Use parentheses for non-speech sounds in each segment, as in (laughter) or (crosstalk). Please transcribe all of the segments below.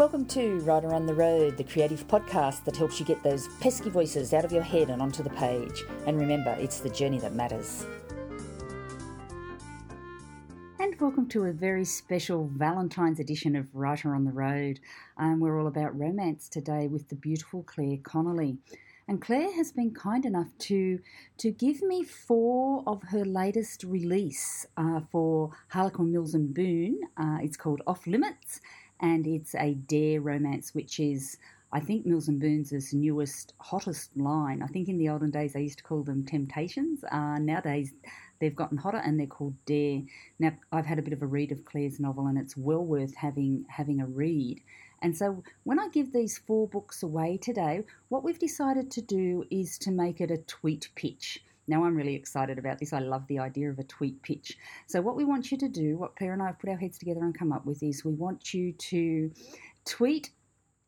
Welcome to Writer on the Road, the creative podcast that helps you get those pesky voices out of your head and onto the page. And remember, it's the journey that matters. And welcome to a very special Valentine's edition of Writer on the Road. Um, we're all about romance today with the beautiful Clare Connelly. And Clare has been kind enough to to give me four of her latest release uh, for Harlequin Mills and Boon. Uh, it's called Off Limits, and it's a dare romance, which is I think Mills and Boon's newest, hottest line. I think in the olden days they used to call them Temptations. Uh, nowadays they've gotten hotter and they're called Dare. Now I've had a bit of a read of Clare's novel and it's well worth having having a read. And so when I give these four books away today, what we've decided to do is to make it a tweet pitch. Now, I'm really excited about this. I love the idea of a tweet pitch. So, what we want you to do, what Clare and I have put our heads together and come up with, is we want you to tweet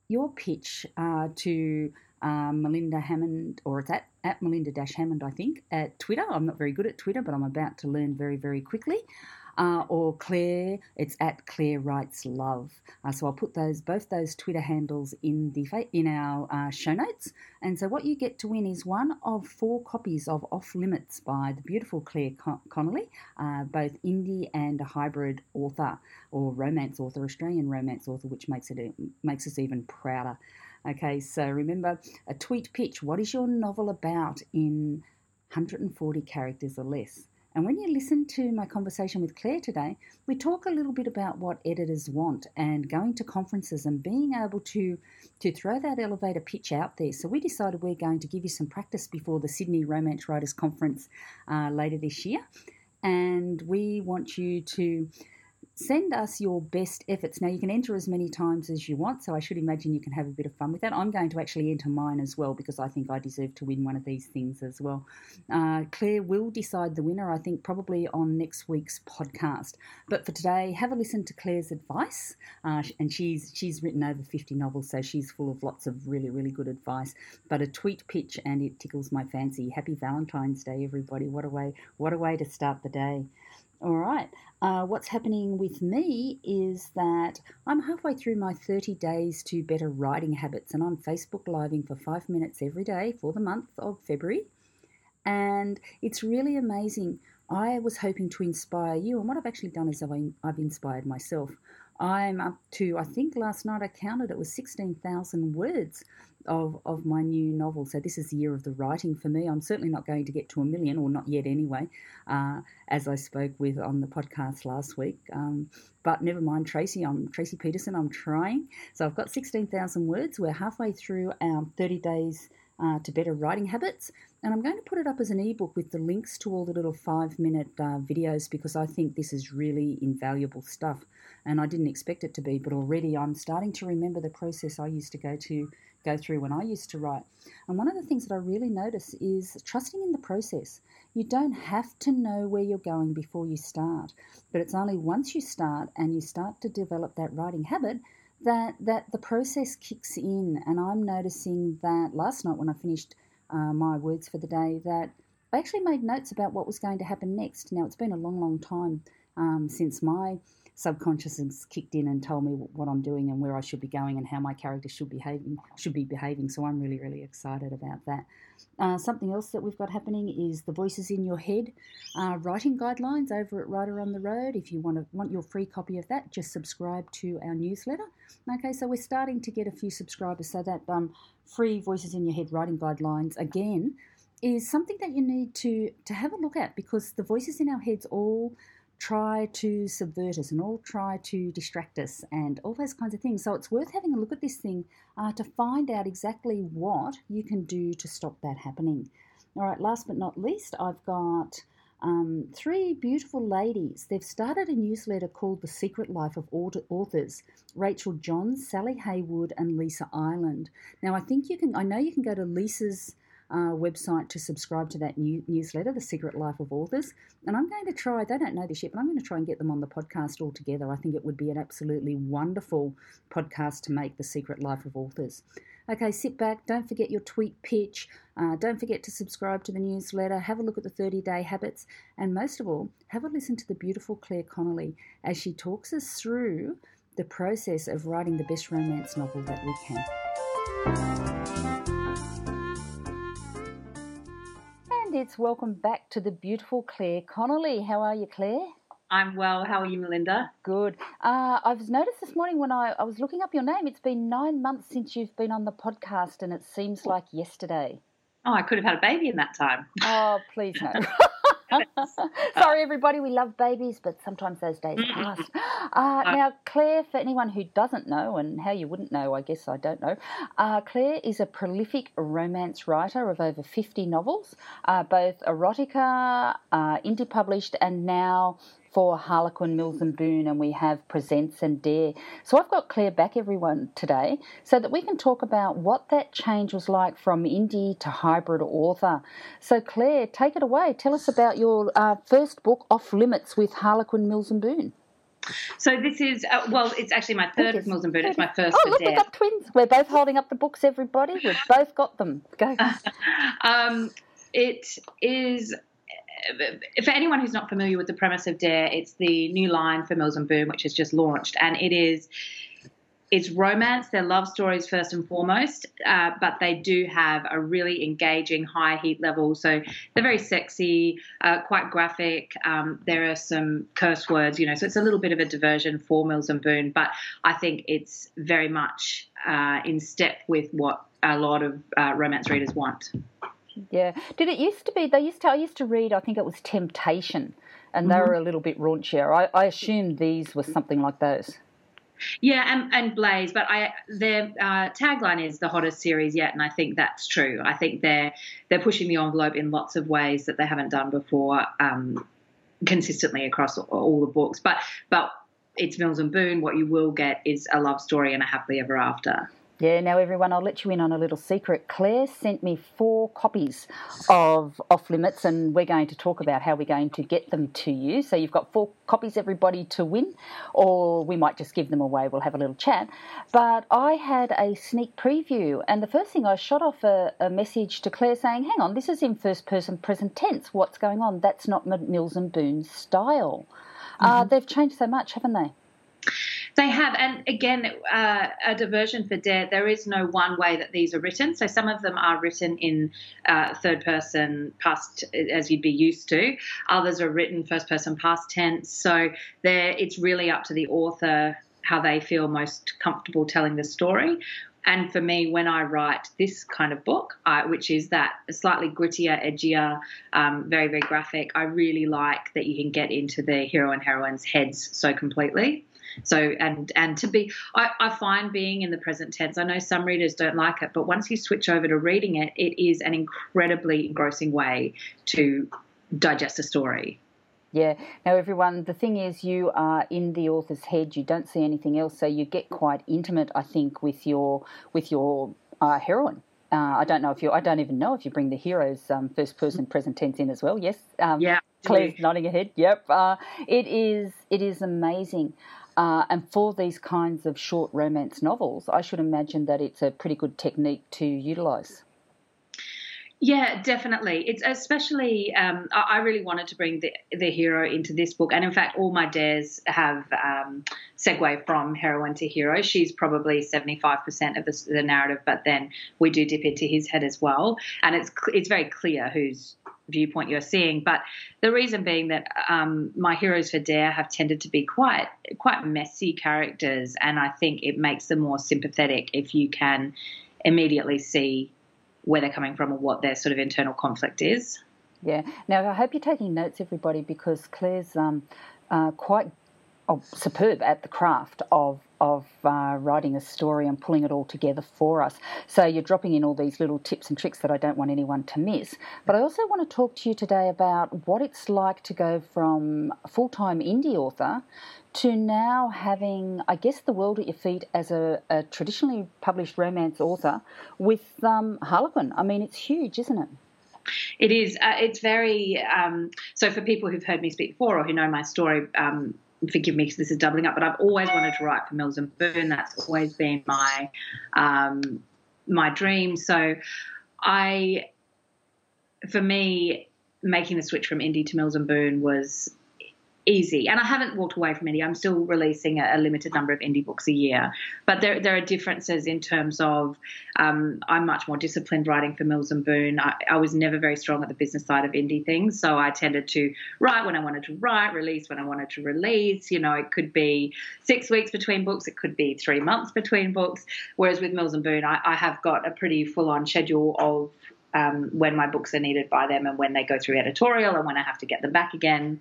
your pitch uh, to um, Melinda Hammond, or it's at, at Melinda Hammond, I think, at Twitter. I'm not very good at Twitter, but I'm about to learn very, very quickly uh, or Clare. It's at Clare Writes Love. Uh, so I'll put those both those Twitter handles in the in our uh, show notes. And so what you get to win is one of four copies of Off Limits by the beautiful Clare Con- Connelly, uh, both indie and a hybrid author or romance author, Australian romance author, which makes it makes us even prouder. Okay, so remember a tweet pitch. What is your novel about in 140 characters or less? And when you listen to my conversation with Claire today, we talk a little bit about what editors want and going to conferences and being able to, to throw that elevator pitch out there. So we decided we're going to give you some practice before the Sydney Romance Writers Conference uh, later this year. And we want you to send us your best efforts. Now, you can enter as many times as you want, so I should imagine you can have a bit of fun with that. I'm going to actually enter mine as well because I think I deserve to win one of these things as well. Uh, Clare will decide the winner, I think, probably on next week's podcast. But for today, have a listen to Clare's advice. Uh, and she's she's written over 50 novels, so she's full of lots of really, really good advice. But a tweet pitch, and it tickles my fancy. Happy Valentine's Day, everybody! What a way! What a way to start the day. All right. Uh, what's happening with me is that I'm halfway through my 30 days to better writing habits, and I'm Facebook living for five minutes every day for the month of February. And it's really amazing. I was hoping to inspire you, and what I've actually done is I've, I've inspired myself. I'm up to, I think last night I counted it was 16,000 words of, of my new novel. So this is the year of the writing for me. I'm certainly not going to get to a million, or not yet anyway, uh, as I spoke with on the podcast last week. Um, but never mind, Tracy. I'm Tracy Peterson. I'm trying. So I've got 16,000 words. We're halfway through our 30 days uh, to better writing habits. And I'm going to put it up as an ebook with the links to all the little five minute uh, videos because I think this is really invaluable stuff. And I didn't expect it to be, but already I'm starting to remember the process I used to go to go through when I used to write. And one of the things that I really notice is trusting in the process. You don't have to know where you're going before you start, but it's only once you start and you start to develop that writing habit that that the process kicks in. And I'm noticing that last night when I finished uh, my words for the day, that I actually made notes about what was going to happen next. Now it's been a long, long time um, since my subconscious has kicked in and told me what I'm doing and where I should be going and how my character should behaving should be behaving. So I'm really really excited about that. Uh, something else that we've got happening is the voices in your head uh, writing guidelines over at Writer on the Road. If you want to want your free copy of that, just subscribe to our newsletter. Okay, so we're starting to get a few subscribers, so that um, free voices in your head writing guidelines again is something that you need to to have a look at because the voices in our heads all try to subvert us and all try to distract us and all those kinds of things. So it's worth having a look at this thing uh, to find out exactly what you can do to stop that happening. All right, last but not least, I've got um, three beautiful ladies. They've started a newsletter called The Secret Life of Authors Rachael Johns, Sally Hepworth, and Lisa Ireland. Now, I think you can, I know you can go to Lisa's uh, website to subscribe to that new newsletter, The Secret Life of Authors. And I'm going to try, they don't know this yet, but I'm going to try and get them on the podcast altogether. I think it would be an absolutely wonderful podcast to make The Secret Life of Authors. Okay, sit back, don't forget your tweet pitch, uh, don't forget to subscribe to the newsletter, have a look at the 30 day habits, and most of all, have a listen to the beautiful Clare Connelly as she talks us through the process of writing the best romance novel that we can. It's welcome back to the beautiful Clare Connelly. How are you, Clare? I'm well. How are you, Melinda? Good. Uh, I've noticed this morning when I, I was looking up your name, it's been nine months since you've been on the podcast, and it seems like yesterday. Oh, I could have had a baby in that time. Oh, please no. (laughs) (laughs) (laughs) Sorry, everybody. We love babies, but sometimes those days pass. (gasps) Uh, now, Clare, for anyone who doesn't know, and how you wouldn't know, I guess I don't know, uh, Clare is a prolific romance writer of over 50 novels, uh, both erotica, uh, indie published, and now for Harlequin, Mills and Boon, and we have Presents and Dare. So I've got Clare back, everyone, today, so that we can talk about what that change was like from indie to hybrid author. So Clare, take it away. Tell us about your uh, first book, Off Limits, with Harlequin, Mills and Boon. So this is uh, well, it's actually my third with Mills and Boon. It's my first. Oh, look, we've got twins. We're both holding up the books. Everybody, we've both got them. Go. (laughs) um, it is for anyone who's not familiar with the premise of Dare, it's the new line for Mills and Boon, which has just launched, and it is it's romance. They're love stories first and foremost, uh, but they do have a really engaging high heat level. So they're very sexy, uh, quite graphic. Um, there are some curse words, you know, so it's a little bit of a diversion for Mills and Boon, but I think it's very much uh, in step with what a lot of uh, romance readers want. Yeah. Did it used to be? They used to. I used to read. I think it was Temptation, and they mm-hmm. were a little bit raunchier. I, I assumed these were something like those. Yeah, and, and Blaze, but I their uh, tagline is the hottest series yet, and I think that's true. I think they're they're pushing the envelope in lots of ways that they haven't done before, um, consistently across all the books. But but it's Mills and Boon. What you will get is a love story and a happily ever after. Yeah, now everyone, I'll let you in on a little secret. Clare sent me four copies of Off Limits, and we're going to talk about how we're going to get them to you. So you've got four copies, everybody, to win, or we might just give them away. We'll have a little chat. But I had a sneak preview, and the first thing I shot off a, a message to Clare saying, Hang on, this is in first person present tense. What's going on? That's not Mills and Boon's style. Uh, mm-hmm. Uh, they've changed so much, haven't they? They have, and again, uh, a diversion for Dare. There is no one way that these are written. So some of them are written in uh, third person past, as you'd be used to. Others are written first person past tense. So there, it's really up to the author how they feel most comfortable telling the story. And for me, when I write this kind of book, uh, which is that slightly grittier, edgier, um, very, very graphic, I really like that you can get into the hero and heroine's heads so completely. So and and to be, I, I find being in the present tense. I know some readers don't like it, but once you switch over to reading it, it is an incredibly engrossing way to digest a story. Yeah. Now, everyone, the thing is, you are in the author's head. You don't see anything else, so you get quite intimate. I think with your with your uh, heroine. Uh, I don't know if you. I don't even know if you bring the hero's um, first person present tense in as well. Yes. Um, yeah. Clare's nodding her head. Yep. Uh, it is. It is amazing. Uh, and for these kinds of short romance novels, I should imagine that it's a pretty good technique to utilise. Yeah, definitely. It's especially um, I really wanted to bring the the hero into this book, and in fact, all my dares have um, segue from heroine to hero. She's probably seventy five percent of the, the, narrative, but then we do dip into his head as well, and it's it's very clear who's viewpoint you're seeing. But the reason being that um, my heroes for Dare have tended to be quite quite messy characters, and I think it makes them more sympathetic if you can immediately see where they're coming from or what their sort of internal conflict is. Yeah. Now I hope you're taking notes, everybody, because Clare's um, uh, quite oh, superb at the craft of of uh, writing a story and pulling it all together for us. So you're dropping in all these little tips and tricks that I don't want anyone to miss. But I also want to talk to you today about what it's like to go from full time indie author to now having, I guess, the world at your feet as a, a traditionally published romance author with um, Harlequin. I mean, it's huge, isn't it? It is. Uh, it's very. Um, so, for people who've heard me speak before or who know my story, um, forgive me because this is doubling up, but I've always wanted to write for Mills and Boon. That's always been my um, my dream. So I, for me, making the switch from indie to Mills and Boon was easy. And I haven't walked away from indie. I'm still releasing a, a, limited number of indie books a year. But there, there are differences in terms of um, I'm much more disciplined writing for Mills and Boon. I, I, was never very strong at the business side of indie things. So I tended to write when I wanted to write, release when I wanted to release. You know, it could be six weeks between books, it could be three months between books. Whereas with Mills and Boon, I, I have got a pretty full on schedule of um, when my books are needed by them and when they go through editorial and when I have to get them back again.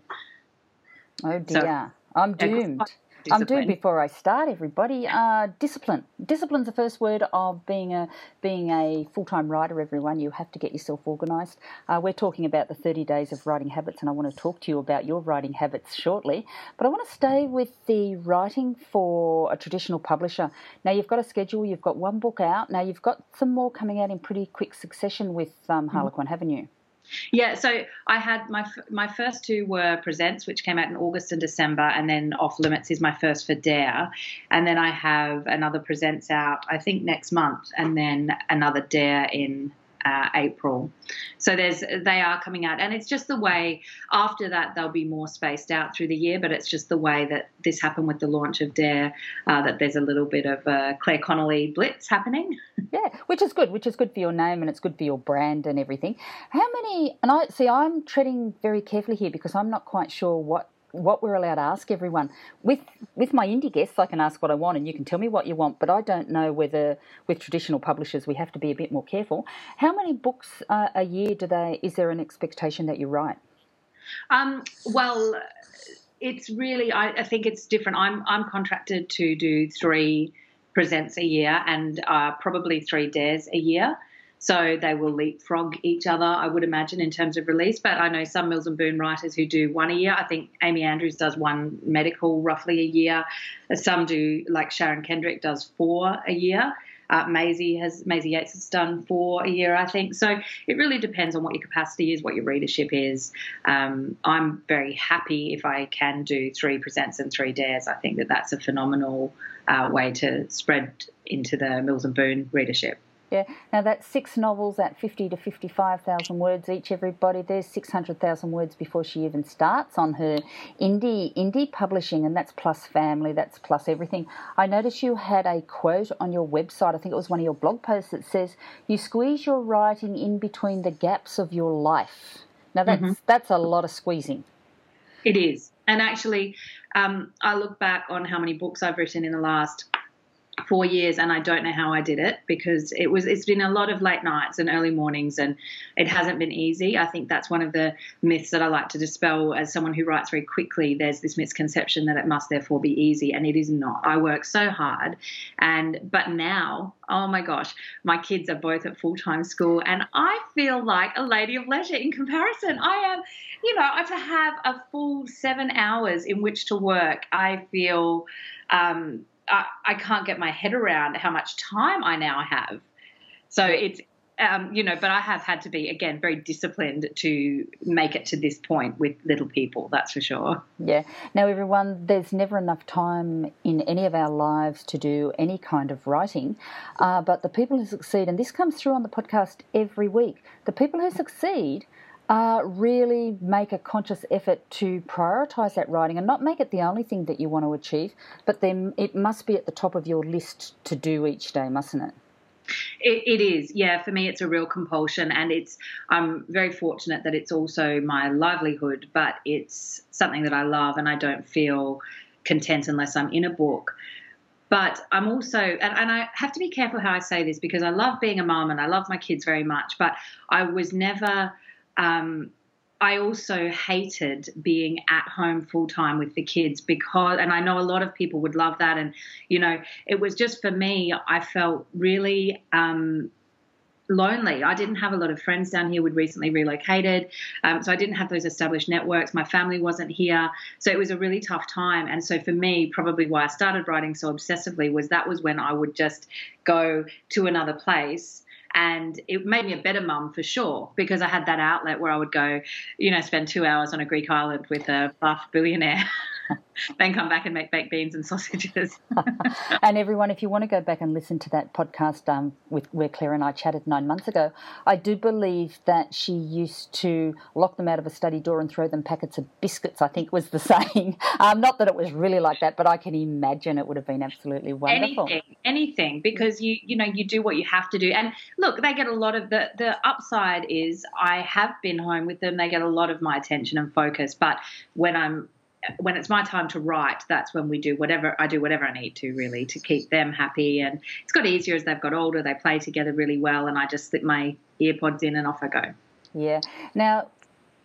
Oh dear, so, I'm doomed. I'm doomed before I start. Everybody, uh, discipline. Discipline's the first word of being a being a full time writer. Everyone, you have to get yourself organised. Uh, we're talking about the 30 days of writing habits, and I want to talk to you about your writing habits shortly. But I want to stay with the writing for a traditional publisher. Now you've got a schedule. You've got one book out. Now you've got some more coming out in pretty quick succession with um, mm-hmm. Harlequin, mm-hmm. haven't you? Yeah, so I had my my first two were Presents, which came out in August and December, and then Off Limits is my first for Dare, and then I have another Presents out I think next month, and then another Dare in uh, April. So there's they are coming out, and it's just the way. After that, they'll be more spaced out through the year, but it's just the way that this happened with the launch of Dare. Uh, that there's a little bit of a Clare Connelly blitz happening. (laughs) Yeah, which is good. Which is good for your name and it's good for your brand and everything. How many? And I see. I'm treading very carefully here because I'm not quite sure what what we're allowed to ask everyone. With with my indie guests, I can ask what I want, and you can tell me what you want. But I don't know whether with traditional publishers we have to be a bit more careful. How many books uh, a year do they? Is there an expectation that you write? Um, well, it's really. I, I, think it's different. I'm I'm contracted to do three presents a year and uh, probably three dares a year. So they will leapfrog each other, I would imagine, in terms of release. But I know some Mills and Boon writers who do one a year. I think Amy Andrews does one medical roughly a year. Some do, like Sharon Kendrick does four a year. Uh, Maisie has Maisie Yates has done four a year, I think. So it really depends on what your capacity is, what your readership is. Um, I'm very happy if I can do three presents and three dares. I think that that's a phenomenal uh, way to spread into the Mills and Boon readership. Yeah. Now that's six novels at fifty to fifty-five thousand words each. Everybody, there's six hundred thousand words before she even starts on her indie indie publishing, and that's plus family, that's plus everything. I noticed you had a quote on your website. I think it was one of your blog posts that says you squeeze your writing in between the gaps of your life. Now that's mm-hmm. that's a lot of squeezing. It is, and actually, um, I look back on how many books I've written in the last four years and I don't know how I did it because it was it's been a lot of late nights and early mornings and it hasn't been easy. I think that's one of the myths that I like to dispel as someone who writes very quickly. There's this misconception that it must therefore be easy and it is not. I work so hard and but now, oh my gosh, my kids are both at full-time school and I feel like a lady of leisure in comparison. I am, you know, to have a full 7 hours in which to work, I feel um, I, I can't get my head around how much time I now have. So it's um, you know, but I have had to be again very disciplined to make it to this point with little people. That's for sure. Yeah. Now, everyone, there's never enough time in any of our lives to do any kind of writing. Uh, but the people who succeed, and this comes through on the podcast every week, the people who succeed uh, really make a conscious effort to prioritise that writing and not make it the only thing that you want to achieve, but then it must be at the top of your list to do each day, mustn't it? It, it is, yeah. For me, it's a real compulsion, and it's. I'm very fortunate that it's also my livelihood, but it's something that I love, and I don't feel content unless I'm in a book. But I'm also, and, and I have to be careful how I say this because I love being a mom and I love my kids very much, but I was never um, I also hated being at home full time with the kids because, and I know a lot of people would love that. And, you know, it was just for me, I felt really um, lonely. I didn't have a lot of friends down here. We'd recently relocated. Um, so I didn't have those established networks. My family wasn't here. So it was a really tough time. And so for me, probably why I started writing so obsessively was that was when I would just go to another place and it made me a better mum for sure because I had that outlet where I would go, you know, spend two hours on a Greek island with a buff billionaire. (laughs) (laughs) then come back and make baked beans and (laughs) sausages. (laughs) and everyone, if you want to go back and listen to that podcast um, with where Claire and I chatted nine months ago, I do believe that she used to lock them out of a study door and throw them packets of biscuits. I think was the saying. Um, not that it was really like that, but I can imagine it would have been absolutely wonderful. Anything, anything, because you you know you do what you have to do. And look, they get a lot of the the upside is I have been home with them. They get a lot of my attention and focus. But when I'm when it's my time to write, that's when we do whatever I do whatever I need to really to keep them happy. And it's got easier as they've got older. They play together really well, and I just slip my earpods in and off I go. Yeah. Now,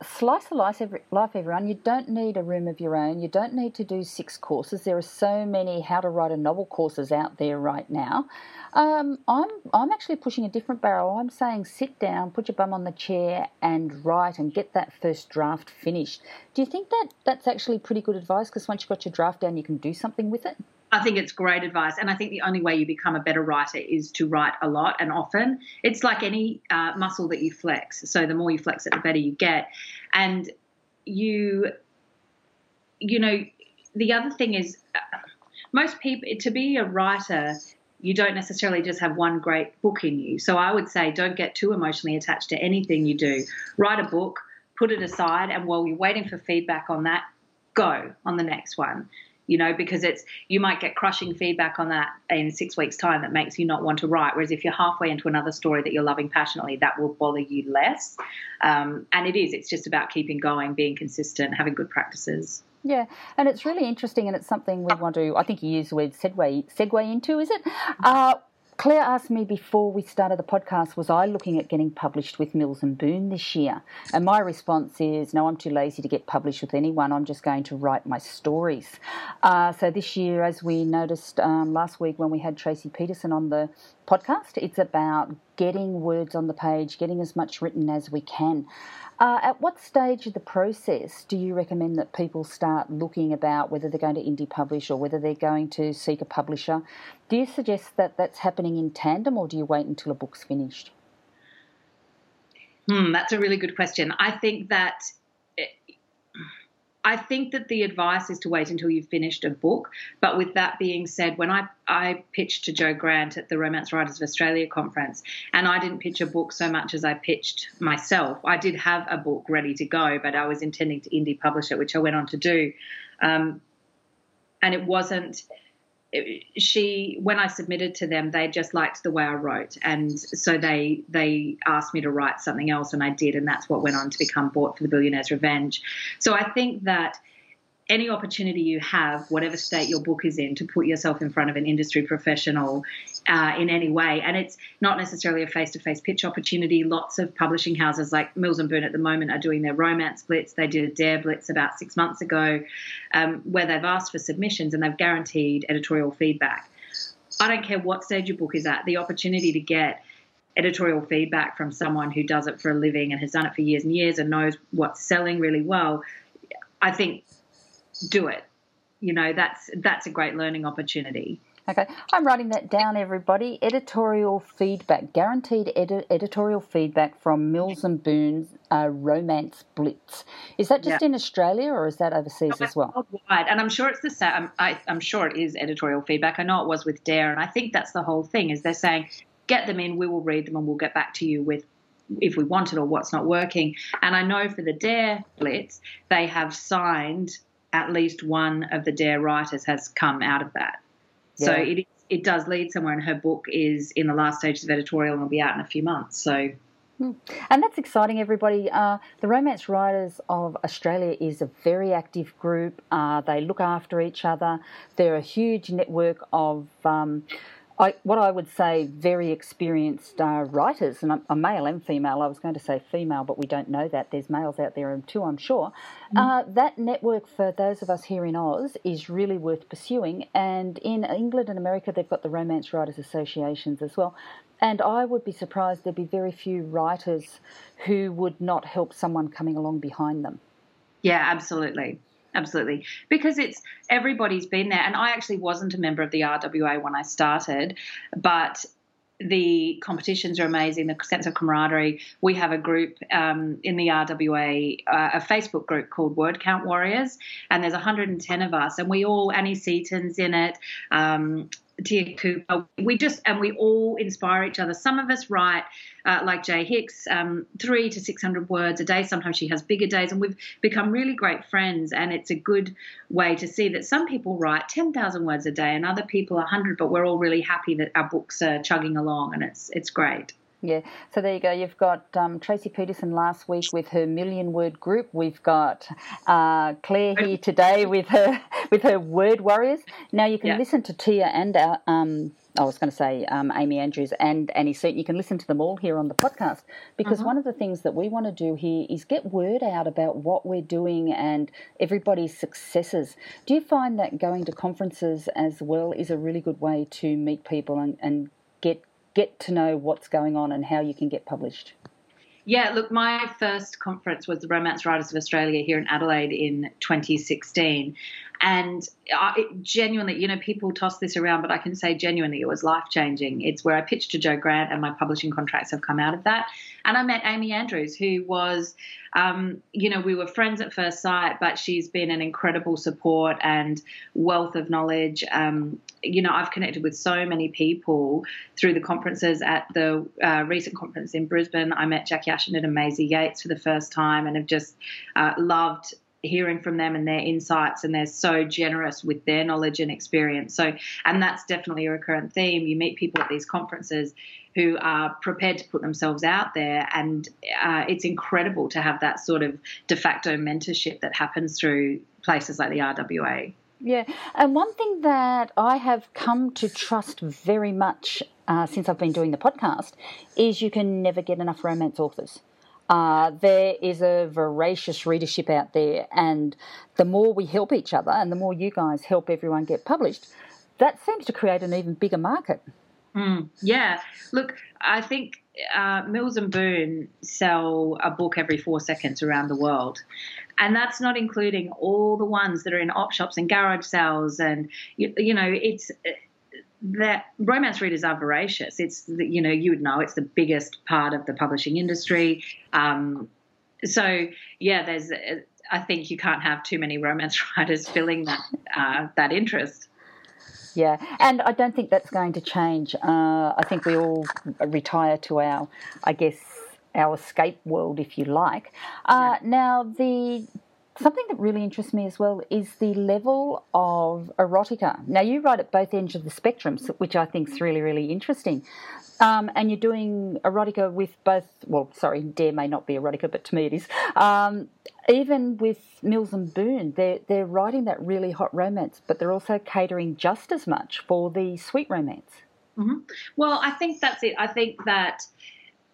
slice of life, life, everyone. You don't need a room of your own. You don't need to do six courses. There are so many how to write a novel courses out there right now. Um, I'm I'm actually pushing a different barrel. I'm saying sit down, put your bum on the chair, and write and get that first draft finished. Do you think that that's actually pretty good advice? Because once you've got your draft down, you can do something with it. I think it's great advice. And I think the only way you become a better writer is to write a lot and often. It's like any uh, muscle that you flex. So the more you flex it, the better you get. And you, you know, the other thing is uh, most people, to be a writer, you don't necessarily just have one great book in you. So I would say don't get too emotionally attached to anything you do. Write a book, put it aside, and while you're waiting for feedback on that, go on the next one you know, because it's you might get crushing feedback on that in six weeks' time that makes you not want to write. Whereas if you're halfway into another story that you're loving passionately, that will bother you less. Um, and it is, it's just about keeping going, being consistent, having good practices. Yeah, and it's really interesting, and it's something we want to. I think you used the word segue segue into. Is it? Uh, Clare asked me before we started the podcast, was I looking at getting published with Mills and Boon this year? And my response is, no, I'm too lazy to get published with anyone. I'm just going to write my stories. Uh, so this year, as we noticed um, last week when we had Tracy Peterson on the podcast, it's about getting words on the page, getting as much written as we can. Uh, at what stage of the process do you recommend that people start looking about whether they're going to indie publish or whether they're going to seek a publisher? Do you suggest that that's happening in tandem or do you wait until a book's finished? Hmm, that's a really good question. I think that I think that the advice is to wait until you've finished a book. But with that being said, when I, I pitched to Jo Grant at the Romance Writers of Australia conference, and I didn't pitch a book so much as I pitched myself, I did have a book ready to go, but I was intending to indie publish it, which I went on to do. Um, and it wasn't she when I submitted to them, they just liked the way I wrote, and so they they asked me to write something else, and I did, and that's what went on to become Bought for the Billionaire's Revenge. So I think that any opportunity you have, whatever state your book is in, to put yourself in front of an industry professional uh, in any way. And it's not necessarily a face to face pitch opportunity. Lots of publishing houses like Mills and Boon at the moment are doing their romance blitz. They did a dare blitz about six months ago um, where they've asked for submissions and they've guaranteed editorial feedback. I don't care what stage your book is at, the opportunity to get editorial feedback from someone who does it for a living and has done it for years and years and knows what's selling really well. I think do it. You know, that's that's a great learning opportunity. Okay, I'm writing that down, everybody. Editorial feedback, guaranteed edi- editorial feedback from Mills and Boon's uh, Romance Blitz. Is that just in Australia or is that overseas no, as well? Worldwide, and I'm sure it's the same. I'm, I, I'm sure it is editorial feedback. I know it was with Dare, and I think that's the whole thing. Is they're saying, get them in, we will read them, and we'll get back to you with if we want it or what's not working. And I know for the Dare Blitz, they have signed at least one of the Dare writers has come out of that. Yeah. So it it does lead somewhere, and her book is in the last stages of editorial and will be out in a few months. So. Hmm. And that's exciting, everybody. Uh, the Romance Writers of Australia is a very active group. Uh, they look after each other. They're a huge network of um, I, what I would say, very experienced uh, writers, and a male and female. I was going to say female, but we don't know that. There's males out there too, I'm sure. Mm. Uh, that network for those of us here in Oz is really worth pursuing. And in England and America, they've got the Romance Writers Associations as well. And I would be surprised there'd be very few writers who would not help someone coming along behind them. Yeah, absolutely absolutely. Because it's everybody's been there. And I actually wasn't a member of the RWA when I started, but the competitions are amazing, the sense of camaraderie. We have a group um, in the RWA, uh, a Facebook group called Word Count Warriors, and there's 110 of us, and we all, Annie Seaton's in it, um, Tea Cooper. We just and we all inspire each other. Some of us write uh, like Jay Hicks, um, three to six hundred words a day. Sometimes she has bigger days, and we've become really great friends. And it's a good way to see that some people write ten thousand words a day, and other people hundred. But we're all really happy that our books are chugging along, and it's it's great. Yeah, so there you go. You've got um, Tracy Peterson last week with her million word group. We've got uh, Clare here today with her with her word warriors. Now you can yeah. listen to Tea and uh, um, I was going to say um, Amy Andrews and Annie Seaton. You can listen to them all here on the podcast because uh-huh. one of the things that we want to do here is get word out about what we're doing and everybody's successes. Do you find that going to conferences as well is a really good way to meet people and, and get get to know what's going on and how you can get published? Yeah, look, my first conference was the Romance Writers of Australia here in Adelaide in 2016. And I, genuinely, you know, people toss this around, but I can say genuinely it was life changing. It's where I pitched to Jo Grant, and my publishing contracts have come out of that. And I met Amy Andrews, who was, um, you know, we were friends at first sight, but she's been an incredible support and wealth of knowledge. Um, you know, I've connected with so many people through the conferences. At the uh, recent conference in Brisbane, I met Jackie Ashenden and Maisie Yates for the first time and have just uh, loved hearing from them and their insights and they're so generous with their knowledge and experience. So and that's definitely a recurrent theme. You meet people at these conferences who are prepared to put themselves out there and uh, it's incredible to have that sort of de facto mentorship that happens through places like the rwa yeah, and one thing that I have come to trust very much uh, since I've been doing the podcast is you can never get enough romance authors. Uh, there is a voracious readership out there, and the more we help each other and the more you guys help everyone get published, that seems to create an even bigger market. Mm, yeah. Look, I think uh, Mills and Boon sell a book every four seconds around the world. And that's not including all the ones that are in op shops and garage sales. And, you, you know, it's that romance readers are voracious. It's you know you would know it's the biggest part of the publishing industry. Um, so yeah, there's I think you can't have too many romance (laughs) writers filling that uh, that interest. Yeah, and I don't think that's going to change. Uh, I think we all retire to our, I guess, our escape world, if you like. Uh, yeah. Now the Something that really interests me as well is the level of erotica. Now, you write at both ends of the spectrum, which I think is really, really interesting. Um, and you're doing erotica with both, well, sorry, Dare may not be erotica, but to me it is. Um, even with Mills and Boon, they're, they're writing that really hot romance, but they're also catering just as much for the sweet romance. Mm-hmm. Well, I think that's it. I think that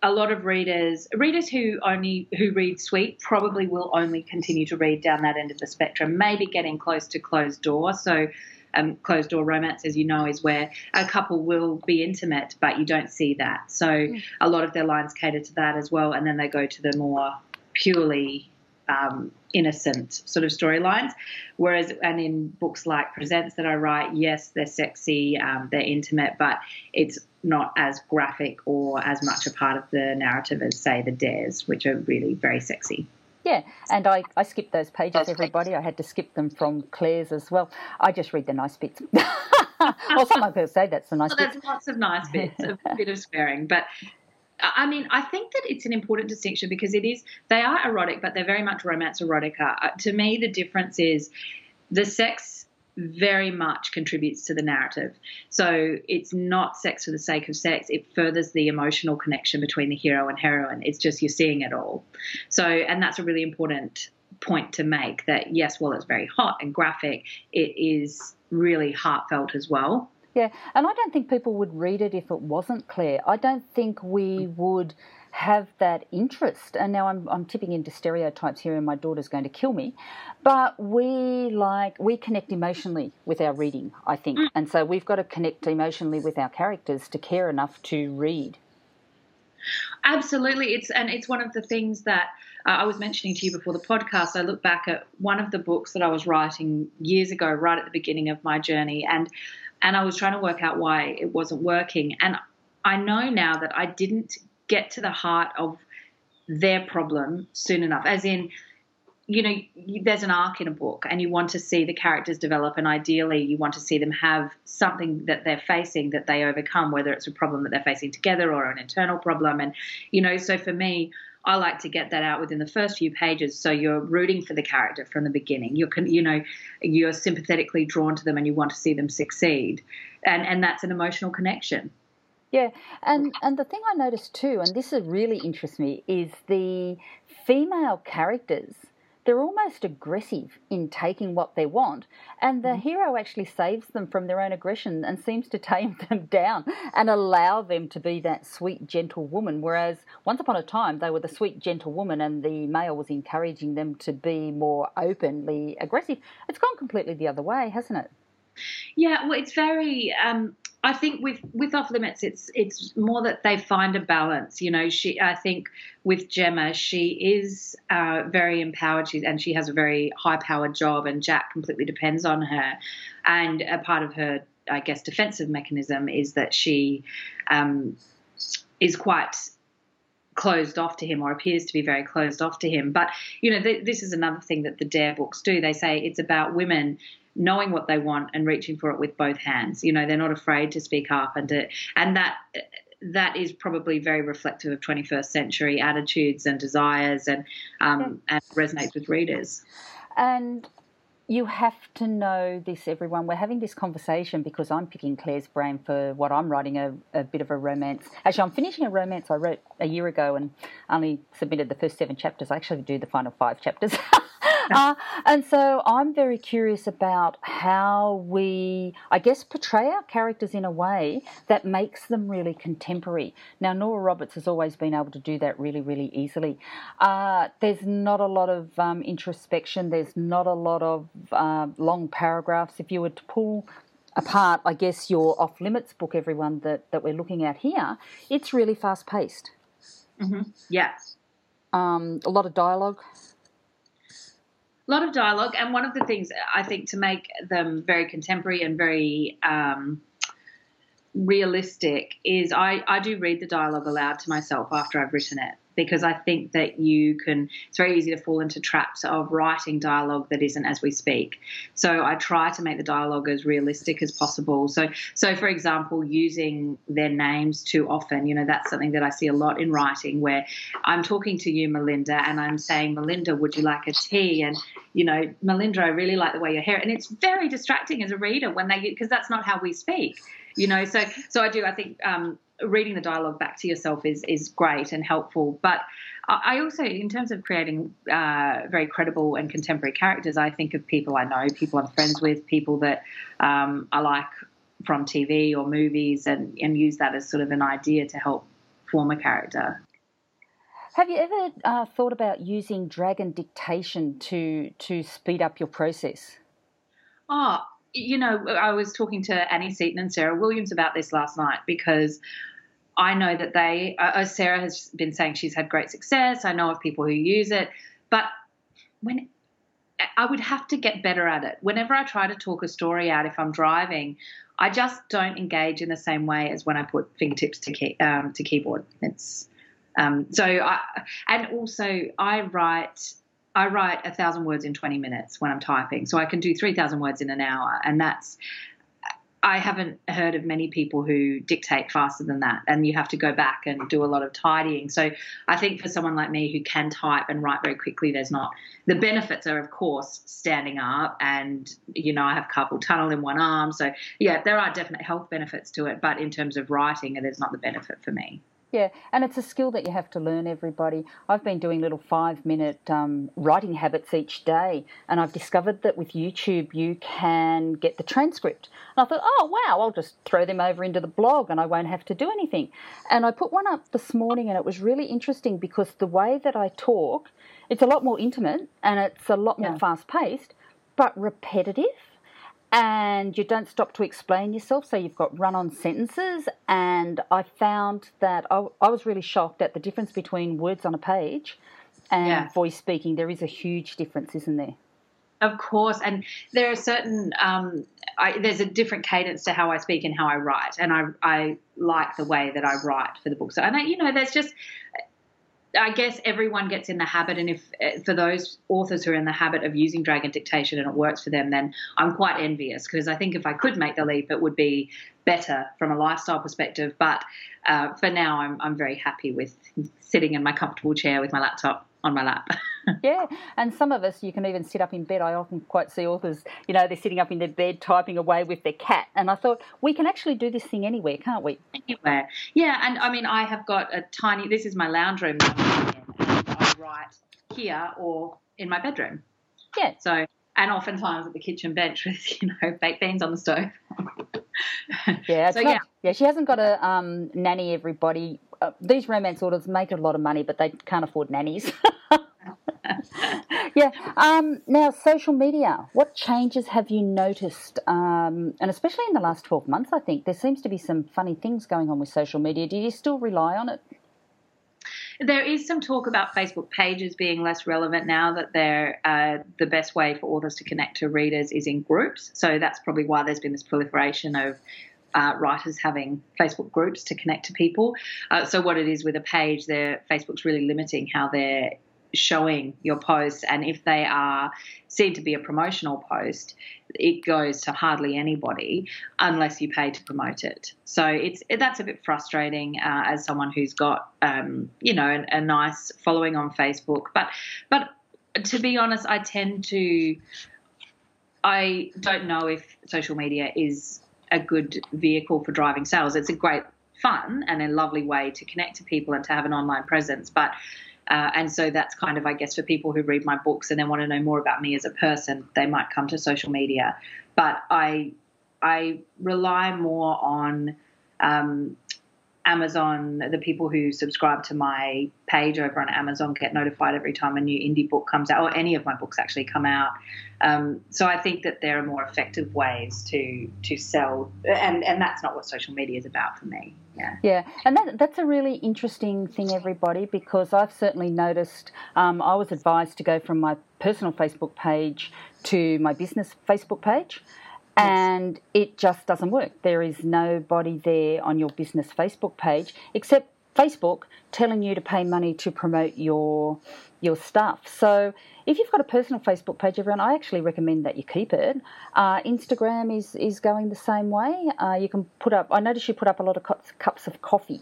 a lot of readers, readers who only who read sweet, probably will only continue to read down that end of the spectrum. Maybe getting close to closed door. So, um, closed door romance, as you know, is where a couple will be intimate, but you don't see that. So, mm. a lot of their lines cater to that as well, and then they go to the more purely um, innocent sort of storylines. Whereas, and in books like Presents that I write, yes, they're sexy, um, they're intimate, but it's not as graphic or as much a part of the narrative as, say, the Dares, which are really very sexy. Yeah, and I, I skipped those pages, everybody. I had to skip them from Clare's as well. I just read the nice bits. (laughs) well, some people say that's the nice well, bits. There's lots of nice bits, a bit of swearing, but I mean, I think that it's an important distinction because it is, they are erotic, but they're very much romance erotica. Uh, to me, the difference is the sex very much contributes to the narrative. So it's not sex for the sake of sex, it furthers the emotional connection between the hero and heroine. It's just you're seeing it all. So, and that's a really important point to make that yes, while it's very hot and graphic, it is really heartfelt as well. Yeah, and I don't think people would read it if it wasn't clear. I don't think we would have that interest. And now I'm, I'm tipping into stereotypes here, and my daughter's going to kill me. But we like we connect emotionally with our reading, I think, mm. and so we've got to connect emotionally with our characters to care enough to read. Absolutely, it's and it's one of the things that uh, I was mentioning to you before the podcast. I look back at one of the books that I was writing years ago, right at the beginning of my journey, and and I was trying to work out why it wasn't working. And I know now that I didn't get to the heart of their problem soon enough. As in, you know, there's an arc in a book, and you want to see the characters develop, and ideally, you want to see them have something that they're facing that they overcome, whether it's a problem that they're facing together or an internal problem. And, you know, so for me, I like to get that out within the first few pages, so you're rooting for the character from the beginning. You're, you know, you're sympathetically drawn to them, and you want to see them succeed, and and that's an emotional connection. Yeah, and and the thing I noticed too, and this really interests me, is the female characters. They're almost aggressive in taking what they want, and the mm. hero actually saves them from their own aggression and seems to tame (laughs) them down and allow them to be that sweet, gentle woman. Whereas once upon a time, they were the sweet, gentle woman, and the male was encouraging them to be more openly aggressive. It's gone completely the other way, hasn't it? Yeah, well, it's very. Um, I think with with off limits, it's it's more that they find a balance. You know, she. I think with Gemma, she is uh, very empowered. She and she has a very high powered job, and Jack completely depends on her. And a part of her, I guess, defensive mechanism is that she um, is quite closed off to him or appears to be very closed off to him. But, you know, th- this is another thing that the Dare books do. They say it's about women knowing what they want and reaching for it with both hands. You know, they're not afraid to speak up and to, and that that is probably very reflective of 21st century attitudes and desires and um, and resonates with readers. And you have to know this, everyone. We're having this conversation because I'm picking Clare's brain for what I'm writing a, a, bit of a romance. Actually, I'm finishing a romance I wrote a year ago and only submitted the first seven chapters. I actually do the final five chapters. (laughs) (laughs) uh, and so I'm very curious about how we, I guess, portray our characters in a way that makes them really contemporary. Now, Nora Roberts has always been able to do that really, really easily. Uh, there's not a lot of um, introspection, there's not a lot of uh, long paragraphs. If you were to pull apart, I guess, your off limits book, everyone that, that we're looking at here, it's really fast paced. Mm-hmm. Yeah. Um, a lot of dialogue, lot of dialogue, and one of the things I think to make them very contemporary and very um, realistic is I, I do read the dialogue aloud to myself after I've written it because I think that you can, it's very easy to fall into traps of writing dialogue that isn't as we speak. So I try to make the dialogue as realistic as possible. So, so for example, using their names too often, you know, that's something that I see a lot in writing where I'm talking to you, Melinda, and I'm saying, Melinda, would you like a tea? And, you know, Melinda, I really like the way your hair, and it's very distracting as a reader when they, because that's not how we speak you know so so i do i think um, reading the dialogue back to yourself is is great and helpful. But I also, in terms of creating uh, very credible and contemporary characters, I think of people I know, people I'm friends with, people that um, I like from TV or movies, and and use that as sort of an idea to help form a character. Have you ever uh, thought about using dragon dictation to to speed up your process? Oh, you know, I was talking to Annie Seaton and Sarah Williams about this last night because I know that they, uh, uh, Sarah has been saying she's had great success. I know of people who use it, but when I would have to get better at it. Whenever I try to talk a story out, if I'm driving, I just don't engage in the same way as when I put fingertips to key, um, to keyboard. It's um, so I, and also I write I write a thousand words in 20 minutes when I'm typing, so I can do 3,000 words in an hour, and that's I haven't heard of many people who dictate faster than that, and you have to go back and do a lot of tidying. So I think for someone like me who can type and write very quickly, there's not the benefits are of course standing up, and you know I have carpal tunnel in one arm, so yeah, there are definite health benefits to it, but in terms of writing, there's not the benefit for me. Yeah, and it's a skill that you have to learn, everybody. I've been doing little five minute um, writing habits each day, and I've discovered that with YouTube you can get the transcript. And I thought, oh, wow, I'll just throw them over into the blog and I won't have to do anything. And I put one up this morning, and it was really interesting because the way that I talk, it's a lot more intimate and it's a lot more yeah. fast paced, but repetitive and you don't stop to explain yourself. So you've got run on sentences. And I found that I, I, was really shocked at the difference between words on a page and yeah. voice speaking. There is a huge difference, isn't there? Of course, and there are certain um, I, there's a different cadence to how I speak and how I write, and I I like the way that I write for the book. So, and I, you know, there's just I guess everyone gets in the habit, and if eh, for those authors who are in the habit of using dragon dictation and it works for them, then I'm quite envious because I think if I could make the leap, it would be better from a lifestyle perspective. But uh, for now, I'm I'm very happy with sitting in my comfortable chair with my laptop on my lap. (laughs) yeah, and some of us, you can even sit up in bed. I often quite see authors, you know, they're sitting up in their bed typing away with their cat. And I thought, we can actually do this thing anywhere, can't we? Anywhere. Yeah, and I mean, I have got a tiny, this is my lounge room, and I write here or in my bedroom. Yeah. So, and oftentimes at the kitchen bench (laughs) with, you know, baked beans on the stove. (laughs) yeah, so, not, yeah. yeah, she hasn't got a um, nanny everybody uh, these romance authors make a lot of money, but they can't afford nannies. Yeah. Um, now, social media. What changes have you noticed? Um, and especially in the last 12 months, I think there seems to be some funny things going on with social media. Do you still rely on it? There is some talk about Facebook pages being less relevant now that they're uh, the best way for authors to connect to readers is in groups. So that's probably why there's been this proliferation of uh, writers having Facebook groups to connect to people. Uh, so what it is with a page, there Facebook's really limiting how they're showing your posts, and if they are seen to be a promotional post, it goes to hardly anybody unless you pay to promote it. So it's that's a bit frustrating uh, as someone who's got um, you know a, a nice following on Facebook, but but to be honest, I tend to. I don't know if social media is a good vehicle for driving sales. It's a great fun and a lovely way to connect to people and to have an online presence. But uh, and so that's kind of, I guess, for people who read my books and then want to know more about me as a person, they might come to social media. But I I rely more on um, Amazon, the people who subscribe to my page over on Amazon get notified every time a new indie book comes out, or any of my books actually come out. Um, so I think that there are more effective ways to to sell, and and that's not what social media is about for me. Yeah, yeah, and that, that's a really interesting thing, everybody, because I've certainly noticed. Um, I was advised to go from my personal Facebook page to my business Facebook page and it just doesn't work. There is nobody there on your business Facebook page except Facebook telling you to pay money to promote your your stuff. So if you've got a personal Facebook page, everyone, I actually recommend that you keep it. Uh, Instagram is is going the same way. Uh, you can put up. I notice you put up a lot of cups of coffee.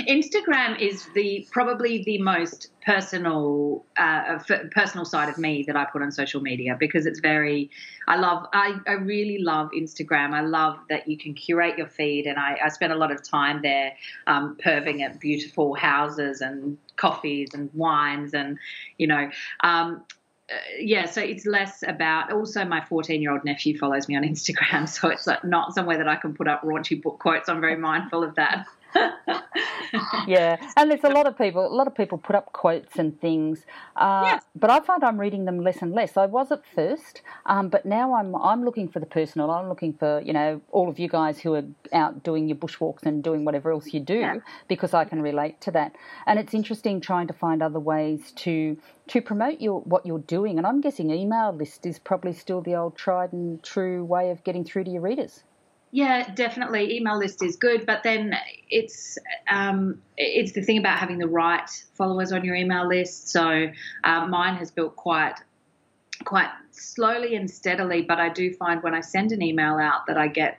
Instagram is the probably the most personal uh, personal side of me that I put on social media because it's very I love I, I really love Instagram I love that you can curate your feed and I, I spend a lot of time there um, perving at beautiful houses and coffees and wines and you know um, uh, yeah, so it's less about. Also, my 14 year old nephew follows me on Instagram, (laughs) so it's like not somewhere that I can put up raunchy book quotes. I'm very mindful of that. (laughs) (laughs) yeah, and there's a lot of people. A lot of people put up quotes and things, uh, yes. but I find I'm reading them less and less. I was at first, um, but now I'm I'm looking for the personal. I'm looking for you know all of you guys who are out doing your bushwalks and doing whatever else you do yeah. because I can relate to that. And it's interesting trying to find other ways to to promote your what you're doing. And I'm guessing email list is probably still the old tried and true way of getting through to your readers. Yeah, definitely. Email list is good, but then it's um, it's the thing about having the right followers on your email list. So uh, mine has built quite quite slowly and steadily, but I do find when I send an email out that I get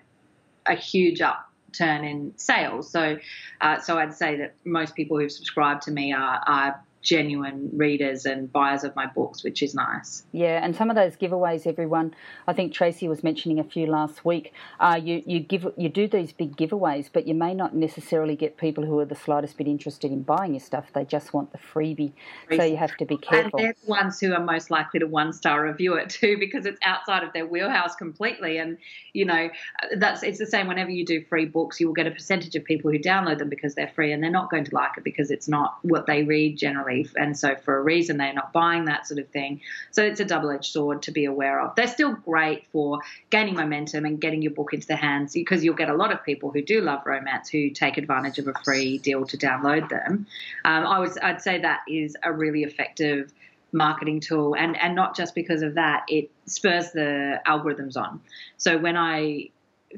a huge upturn in sales. So uh, so I'd say that most people who've subscribed to me are, are genuine readers and buyers of my books, which is nice. Yeah, and some of those giveaways, everyone. I think Tracy was mentioning a few last week. Uh, you you give you do these big giveaways, but you may not necessarily get people who are the slightest bit interested in buying your stuff. They just want the freebie, so you have to be careful. And they're the ones who are most likely to one star review it too, because it's outside of their wheelhouse completely. And you know, that's it's the same. Whenever you do free books, you will get a percentage of people who download them because they're free, and they're not going to like it because it's not what they read generally and so for a reason they're not buying that sort of thing. So it's a double edged sword to be aware of. They're still great for gaining momentum and getting your book into the hands because you'll get a lot of people who do love romance who take advantage of a free deal to download them. Um, I was, I'd say that is a really effective marketing tool, and and not just because of that, it spurs the algorithms on. So when I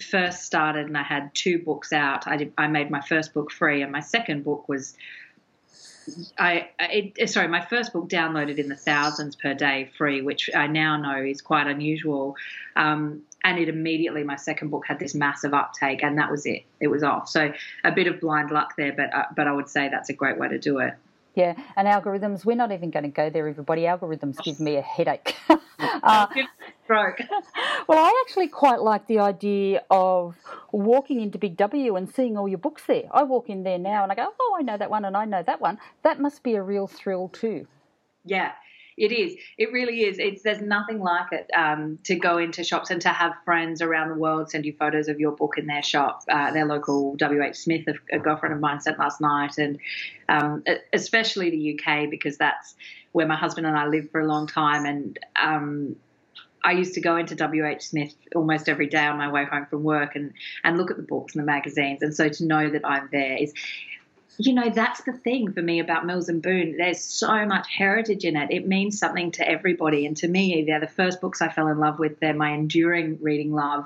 first started and I had two books out, I did, I made my first book free, and my second book was. I it, sorry, my first book downloaded in the thousands per day free, which I now know is quite unusual. Um, and it immediately my second book had this massive uptake, and that was it. It was off. So a bit of blind luck there, but uh, but I would say that's a great way to do it. Yeah, and algorithms, we're not even going to go there, everybody. Algorithms give me a headache. (laughs) uh, (laughs) Stroke. (laughs) well, I actually quite like the idea of walking into Big W and seeing all your books there. I walk in there now and I go, oh, I know that one and I know that one. That must be a real thrill too. Yeah, it is. It really is. It's there's nothing like it um, to go into shops and to have friends around the world send you photos of your book in their shop. Uh, their local WH Smith, a, a, girlfriend of mine, sent last night, and um, especially the UK because that's where my husband and I lived for a long time, and um, I used to go into WH Smith almost every day on my way home from work and, and look at the books and the magazines. And so to know that I'm there is you know, that's the thing for me about Mills and Boon. There's so much heritage in it. It means something to everybody. And to me, they're the first books I fell in love with. They're my enduring reading love.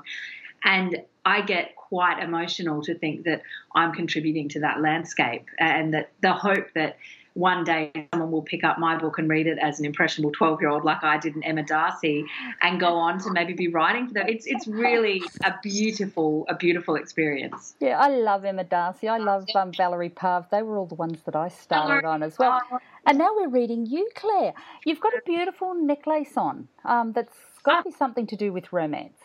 And I get quite emotional to think that I'm contributing to that landscape and that the hope that one day someone will pick up my book and read it as an impressionable 12 year old like I did in Emma Darcy and go on to maybe be writing for them. It's, it's really a beautiful, a beautiful experience. Yeah, I love Emma Darcy. I love um, Valerie Parv. They were all the ones that I started on as well. And now we're reading you, Clare. You've got a beautiful necklace on um, that's got to be something to do with romance.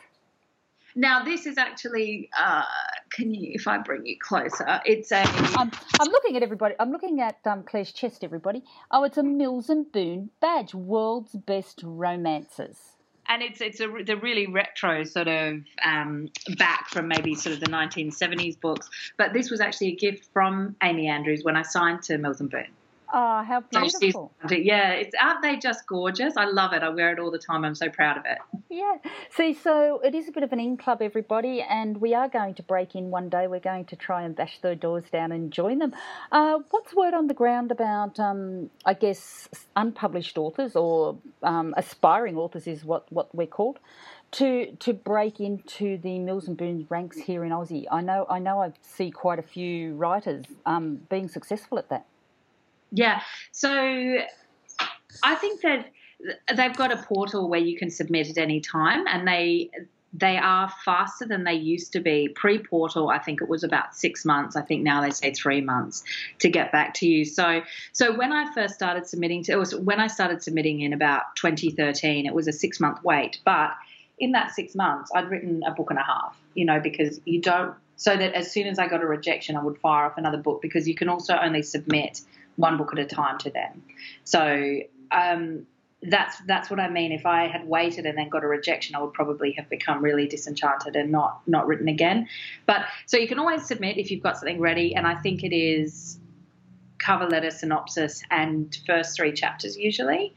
Now, this is actually, uh, can you, if I bring you closer, it's a. I'm, I'm looking at everybody. I'm looking at um, Clare's chest, everybody. Oh, it's a Mills and Boon badge, world's best romances. And it's it's a the really retro sort of um, back from maybe sort of the 1970s books, but this was actually a gift from Amy Andrews when I signed to Mills and Boon. Oh, how beautiful! Yeah, it's aren't they just gorgeous? I love it. I wear it all the time. I'm so proud of it. Yeah. See, so it is a bit of an in club, everybody, and we are going to break in one day. We're going to try and bash the doors down and join them. Uh, what's word on the ground about? Um, I guess unpublished authors or um, aspiring authors is what what we're called to to break into the Mills and Boon ranks here in Aussie. I know I know I see quite a few writers um, being successful at that. Yeah. So I think that they've got a portal where you can submit at any time, and they they are faster than they used to be. Pre portal, I think it was about six months. I think now they say three months to get back to you. So, so when I first started submitting, to, it was when I started submitting in about 2013. It was a six month wait, but in that six months, I'd written a book and a half. You know, because you don't. So that as soon as I got a rejection, I would fire off another book because you can also only submit one book at a time to them. So um, that's that's what I mean. If I had waited and then got a rejection, I would probably have become really disenchanted and not not written again. But so you can always submit if you've got something ready, and I think it is cover letter, synopsis, and first three chapters usually.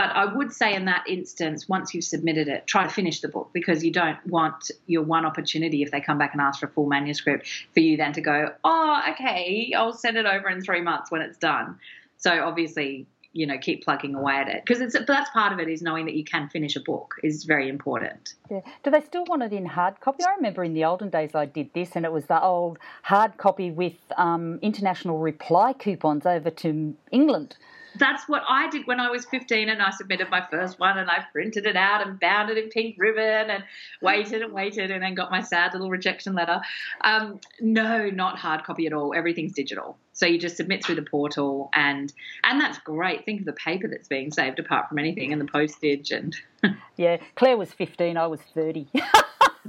But I would say in that instance, once you've submitted it, try to finish the book because you don't want your one opportunity if they come back and ask for a full manuscript for you then to go, oh, okay, I'll send it over in three months when it's done. So obviously, you know, keep plugging away at it because it's that's part of it is knowing that you can finish a book is very important. Yeah. Do they still want it in hard copy? I remember in the olden days I did this, and it was the old hard copy with um, international reply coupons over to England that's what I did when I was 15 and I submitted my first one and I printed it out and bound it in pink ribbon and waited and waited and then got my sad little rejection letter. Um, no, not hard copy at all. Everything's digital. So you just submit through the portal and and that's great. Think of the paper that's being saved apart from anything and the postage and (laughs) Yeah, Clare was 15, I was 30. (laughs)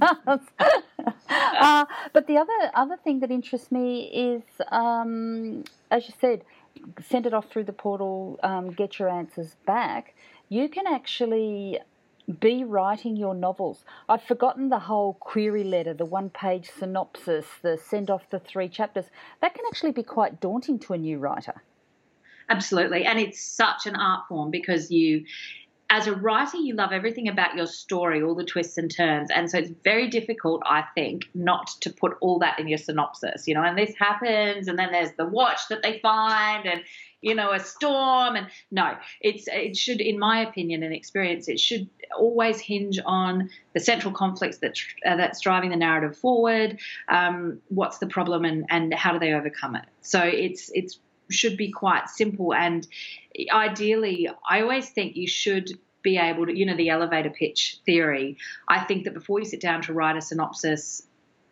uh, but the other other thing that interests me is, um, as you said, send it off through the portal, um, get your answers back, you can actually be writing your novels. I've forgotten the whole query letter, the one page synopsis, the send off the three chapters. That can actually be quite daunting to a new writer. Absolutely. And it's such an art form because you as a writer, you love everything about your story, all the twists and turns. And so it's very difficult, I think, not to put all that in your synopsis, you know, and this happens, and then there's the watch that they find, and you know, a storm. And no, it's it should, in my opinion and experience, it should always hinge on the central conflicts that uh, that's driving the narrative forward. Um, what's the problem, and and how do they overcome it? So it's it's should be quite simple. And ideally, I always think you should be able to, you know, the elevator pitch theory. I think that before you sit down to write a synopsis,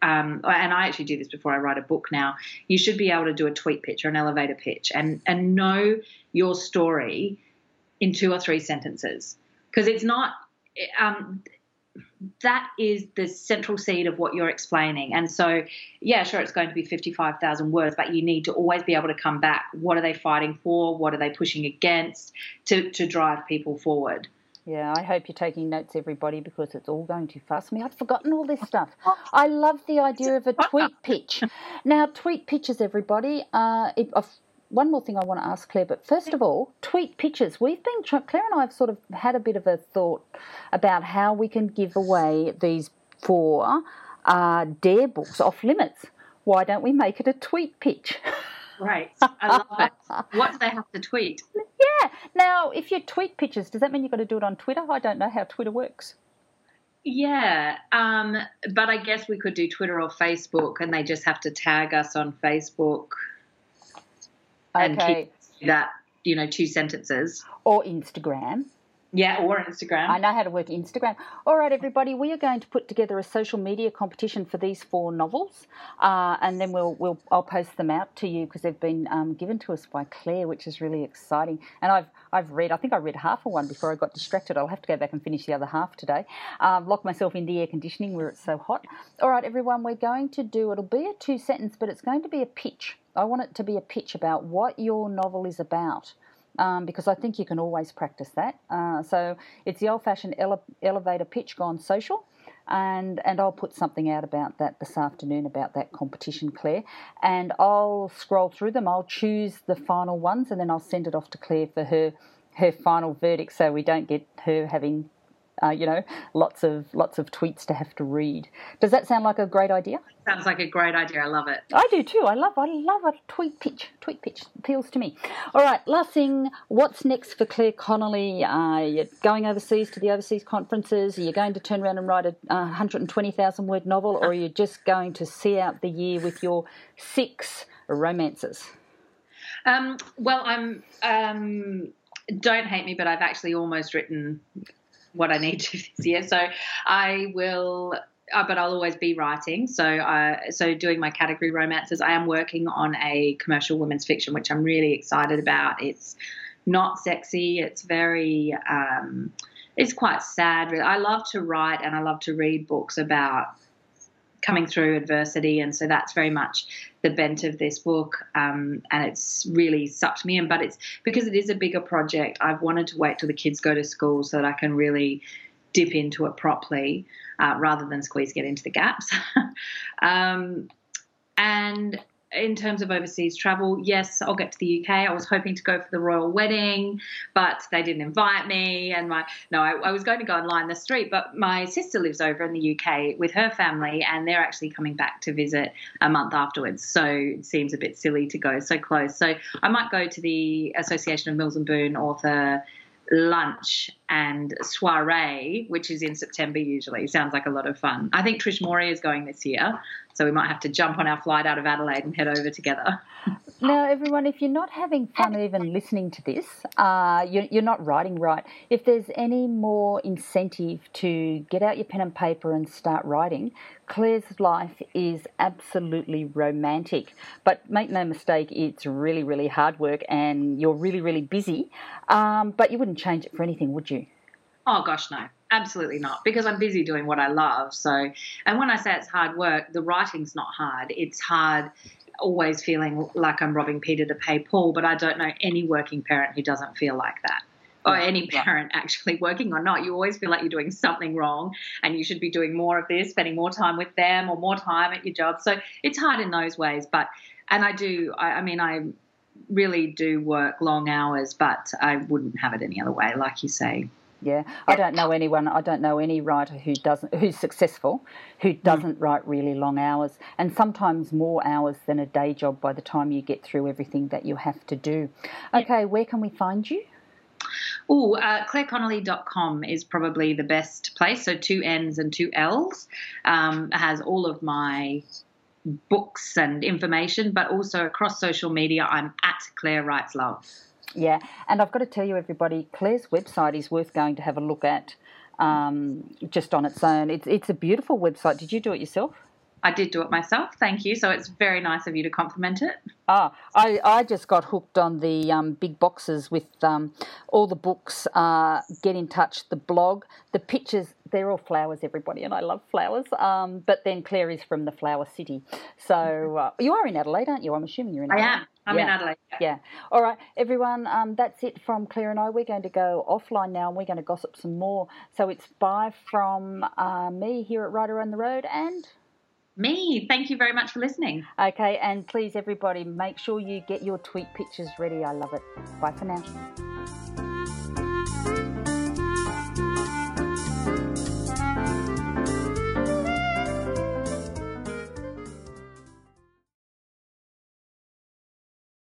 um, and I actually do this before I write a book now, you should be able to do a tweet pitch or an elevator pitch and, and know your story in two or three sentences. Because it's not, um, that is the central seed of what you're explaining. And so, yeah, sure, it's going to be 55,000 words, but you need to always be able to come back. What are they fighting for? What are they pushing against to, to drive people forward? Yeah, I hope you're taking notes, everybody, because it's all going to fuss me. I've forgotten all this stuff. I love the idea of a tweet pitch. (laughs) Now, tweet pitches, everybody. Uh, it, one more thing I want to ask Clare, but first of all, tweet pictures. We've been Clare and I have sort of had a bit of a thought about how we can give away these four uh, dare books off limits. Why don't we make it a tweet pitch? Right. I love it. What do they have to tweet? Yeah. Now, if you tweet pictures, does that mean you've got to do it on Twitter? I don't know how Twitter works. Yeah, um, but I guess we could do Twitter or Facebook, and they just have to tag us on Facebook. And okay. keep that, you know, two sentences. Or Instagram. Yeah, or Instagram. I know how to work Instagram. All right, everybody, we are going to put together a social media competition for these four novels, uh, and then we'll, we'll I'll post them out to you because they've been um, given to us by Clare, which is really exciting. And I've I've read, I think I read half of one before I got distracted. I'll have to go back and finish the other half today. Um, lock myself in the air conditioning where it's so hot. All right, everyone, we're going to do. It'll be a two sentence, but it's going to be a pitch. I want it to be a pitch about what your novel is about um, because I think you can always practice that. Uh, so it's the old fashioned ele- elevator pitch gone social. And, and I'll put something out about that this afternoon about that competition, Clare. And I'll scroll through them. I'll choose the final ones and then I'll send it off to Clare for her her final verdict so we don't get her having uh, you know, lots of lots of tweets to have to read. Does that sound like a great idea? Sounds like a great idea. I love it. I do too. I love I love a tweet pitch. Tweet pitch appeals to me. All right, last thing. What's next for Clare Connelly? Uh, you're going overseas to the overseas conferences. Are you going to turn around and write a uh, 120,000 word novel, or are you just going to see out the year with your six romances? Um, well, I'm. Um, don't hate me, but I've actually almost written what I need (laughs) to this year. So I will. Uh, but I'll always be writing. So, uh, so doing my category romances. I am working on a commercial women's fiction, which I'm really excited about. It's not sexy. It's very. Um, it's quite sad. I love to write and I love to read books about coming through adversity, and so that's very much the bent of this book. Um, and it's really sucked me in, but it's because it is a bigger project. I've wanted to wait till the kids go to school so that I can really dip into it properly, uh, rather than squeeze get into the gaps. (laughs) um, and in terms of overseas travel, yes, I'll get to the UK. I was hoping to go for the royal wedding, but they didn't invite me. And my no, I, I, was going to go and line the street, but my sister lives over in the UK with her family, and they're actually coming back to visit a month afterwards. So it seems a bit silly to go so close. So I might go to the Association of Mills and Boon author lunch and soiree, which is in September usually. Sounds like a lot of fun. I think Trish Morey is going this year, so we might have to jump on our flight out of Adelaide and head over together. (laughs) Now, everyone, if you're not having fun even listening to this, uh, you're, you're not writing right. If there's any more incentive to get out your pen and paper and start writing, Clare's life is absolutely romantic. But make no mistake, it's really, really hard work and you're really, really busy. Um, but you wouldn't change it for anything, would you? Oh, gosh, no absolutely not because i'm busy doing what i love so and when i say it's hard work the writing's not hard it's hard always feeling like I'm robbing Peter to pay Paul, but I don't know any working parent who doesn't feel like that. Or any parent (laughs) actually working or not, you always feel like you're doing something wrong and you should be doing more of this, spending more time with them or more time at your job. So it's hard in those ways. But, and I do, I, I mean, I really do work long hours, but I wouldn't have it any other way, like you say. Yeah, I don't know anyone. I don't know any writer who doesn't who's successful, who hmm. doesn't mm. write really long hours, and sometimes more hours than a day job by the time you get through everything that you have to do. Okay, where can we find you? Oh, uh, clareconnelly.com is probably the best place. So two N's and two L's um, has all of my books and information, but also across social media, I'm at Clare Writes Love. Yeah, and I've got to tell you, everybody, Clare's website is worth going to have a look at um, just on its own. It's it's a beautiful website. Did you do it yourself? I did do it myself. Thank you. So it's very nice of you to compliment it. Ah, I, I just got hooked on the um, big boxes with um, all the books. Uh, get in touch, the blog, the pictures. They're all flowers, everybody, and I love flowers. Um, but then Clare is from the Flower City, so uh, you are in Adelaide, aren't you? I'm assuming you're in. Adelaide. I am. I'm yeah. in Adelaide. Yeah. yeah. All right, everyone. Um, that's it from Clare and I. We're going to go offline now, and we're going to gossip some more. So it's bye from uh, me here at Writer on the Road, and me. Thank you very much for listening. Okay, and please, everybody, make sure you get your tweet pictures ready. I love it. Bye for now.